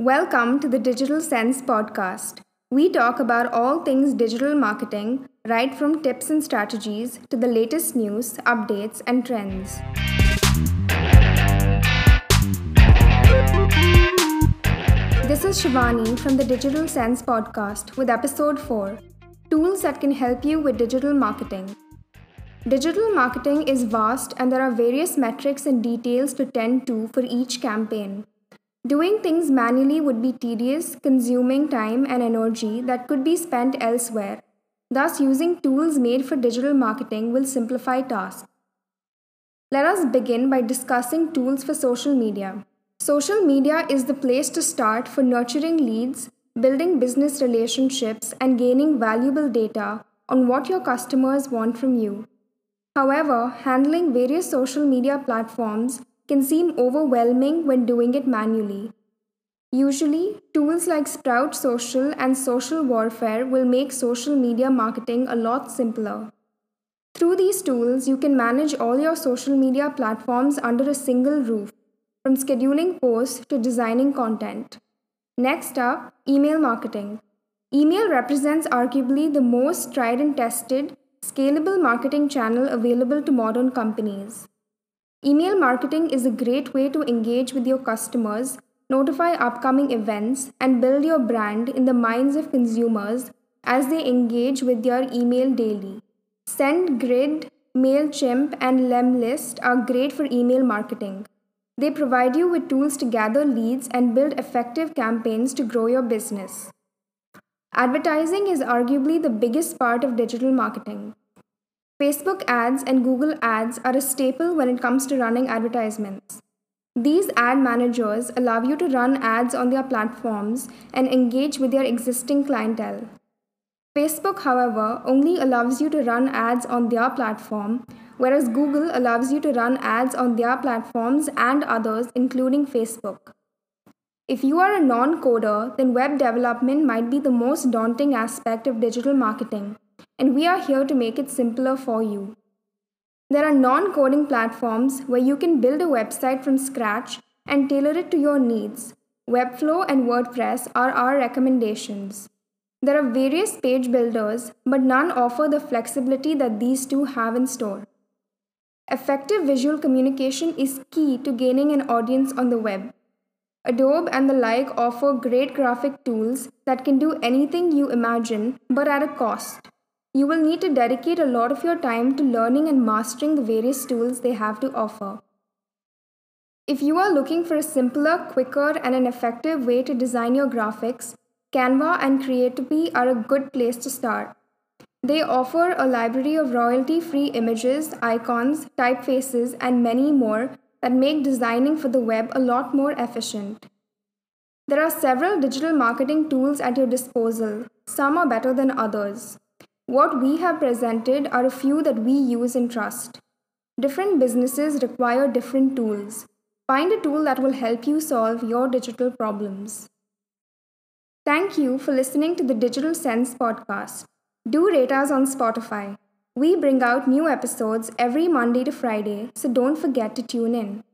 Welcome to the Digital Sense podcast. We talk about all things digital marketing, right from tips and strategies to the latest news, updates, and trends. This is Shivani from the Digital Sense podcast with episode 4 Tools that can help you with digital marketing. Digital marketing is vast and there are various metrics and details to tend to for each campaign. Doing things manually would be tedious, consuming time and energy that could be spent elsewhere. Thus, using tools made for digital marketing will simplify tasks. Let us begin by discussing tools for social media. Social media is the place to start for nurturing leads, building business relationships, and gaining valuable data on what your customers want from you. However, handling various social media platforms can seem overwhelming when doing it manually. Usually, tools like Sprout Social and Social Warfare will make social media marketing a lot simpler. Through these tools, you can manage all your social media platforms under a single roof, from scheduling posts to designing content. Next up, email marketing. Email represents arguably the most tried and tested, scalable marketing channel available to modern companies. Email marketing is a great way to engage with your customers, notify upcoming events, and build your brand in the minds of consumers as they engage with your email daily. SendGrid, MailChimp, and Lemlist are great for email marketing. They provide you with tools to gather leads and build effective campaigns to grow your business. Advertising is arguably the biggest part of digital marketing. Facebook ads and Google ads are a staple when it comes to running advertisements. These ad managers allow you to run ads on their platforms and engage with your existing clientele. Facebook, however, only allows you to run ads on their platform, whereas Google allows you to run ads on their platforms and others, including Facebook. If you are a non coder, then web development might be the most daunting aspect of digital marketing and we are here to make it simpler for you. There are non coding platforms where you can build a website from scratch and tailor it to your needs. Webflow and WordPress are our recommendations. There are various page builders, but none offer the flexibility that these two have in store. Effective visual communication is key to gaining an audience on the web. Adobe and the like offer great graphic tools that can do anything you imagine, but at a cost. You will need to dedicate a lot of your time to learning and mastering the various tools they have to offer. If you are looking for a simpler, quicker, and an effective way to design your graphics, Canva and Creativity are a good place to start. They offer a library of royalty free images, icons, typefaces, and many more that make designing for the web a lot more efficient. There are several digital marketing tools at your disposal, some are better than others. What we have presented are a few that we use and trust. Different businesses require different tools. Find a tool that will help you solve your digital problems. Thank you for listening to the Digital Sense podcast. Do rate us on Spotify. We bring out new episodes every Monday to Friday, so don't forget to tune in.